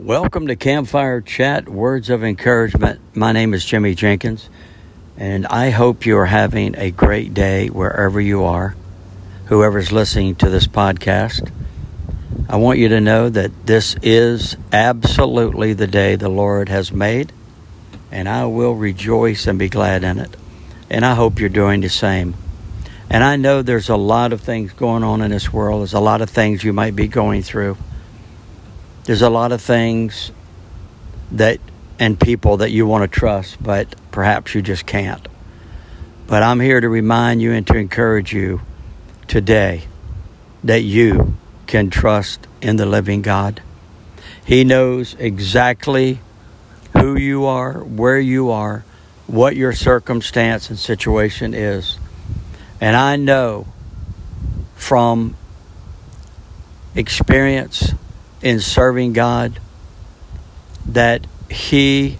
Welcome to Campfire Chat Words of Encouragement. My name is Jimmy Jenkins, and I hope you are having a great day wherever you are, whoever's listening to this podcast. I want you to know that this is absolutely the day the Lord has made, and I will rejoice and be glad in it. And I hope you're doing the same. And I know there's a lot of things going on in this world, there's a lot of things you might be going through. There's a lot of things that and people that you want to trust, but perhaps you just can't. But I'm here to remind you and to encourage you today that you can trust in the living God. He knows exactly who you are, where you are, what your circumstance and situation is. And I know from experience in serving God that He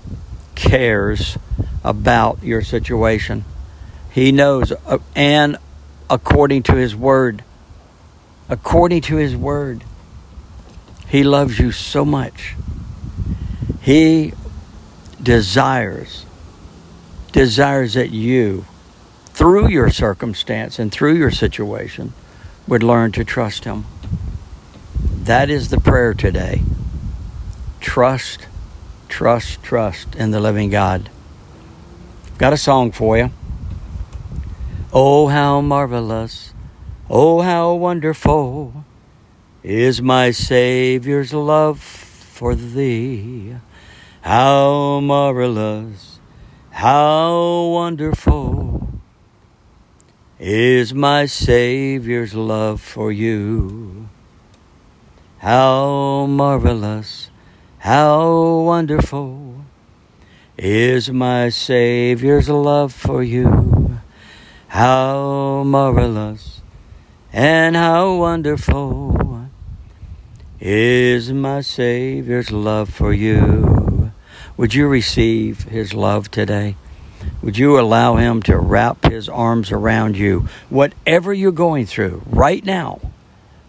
cares about your situation. He knows, uh, and according to His Word, according to His Word, He loves you so much. He desires, desires that you, through your circumstance and through your situation, would learn to trust Him. That is the prayer today. Trust, trust, trust in the living God. Got a song for you. Oh, how marvelous, oh, how wonderful is my Savior's love for thee. How marvelous, how wonderful is my Savior's love for you. How marvelous, how wonderful is my Savior's love for you. How marvelous and how wonderful is my Savior's love for you. Would you receive His love today? Would you allow Him to wrap His arms around you, whatever you're going through right now,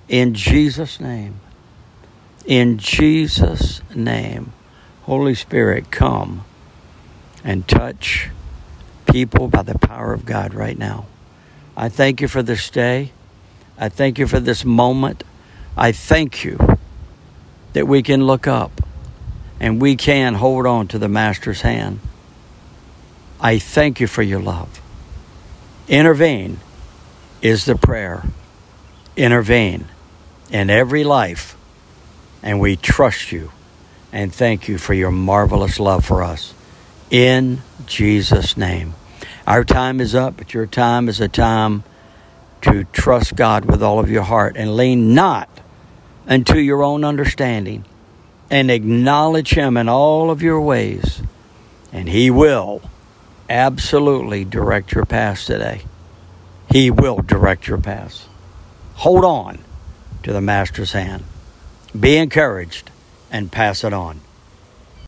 in Jesus' name? In Jesus' name, Holy Spirit, come and touch people by the power of God right now. I thank you for this day. I thank you for this moment. I thank you that we can look up and we can hold on to the Master's hand. I thank you for your love. Intervene is the prayer. Intervene in every life and we trust you and thank you for your marvelous love for us. In Jesus' name. Our time is up, but your time is a time to trust God with all of your heart and lean not unto your own understanding and acknowledge Him in all of your ways, and He will absolutely direct your path today. He will direct your path. Hold on to the Master's hand. Be encouraged and pass it on.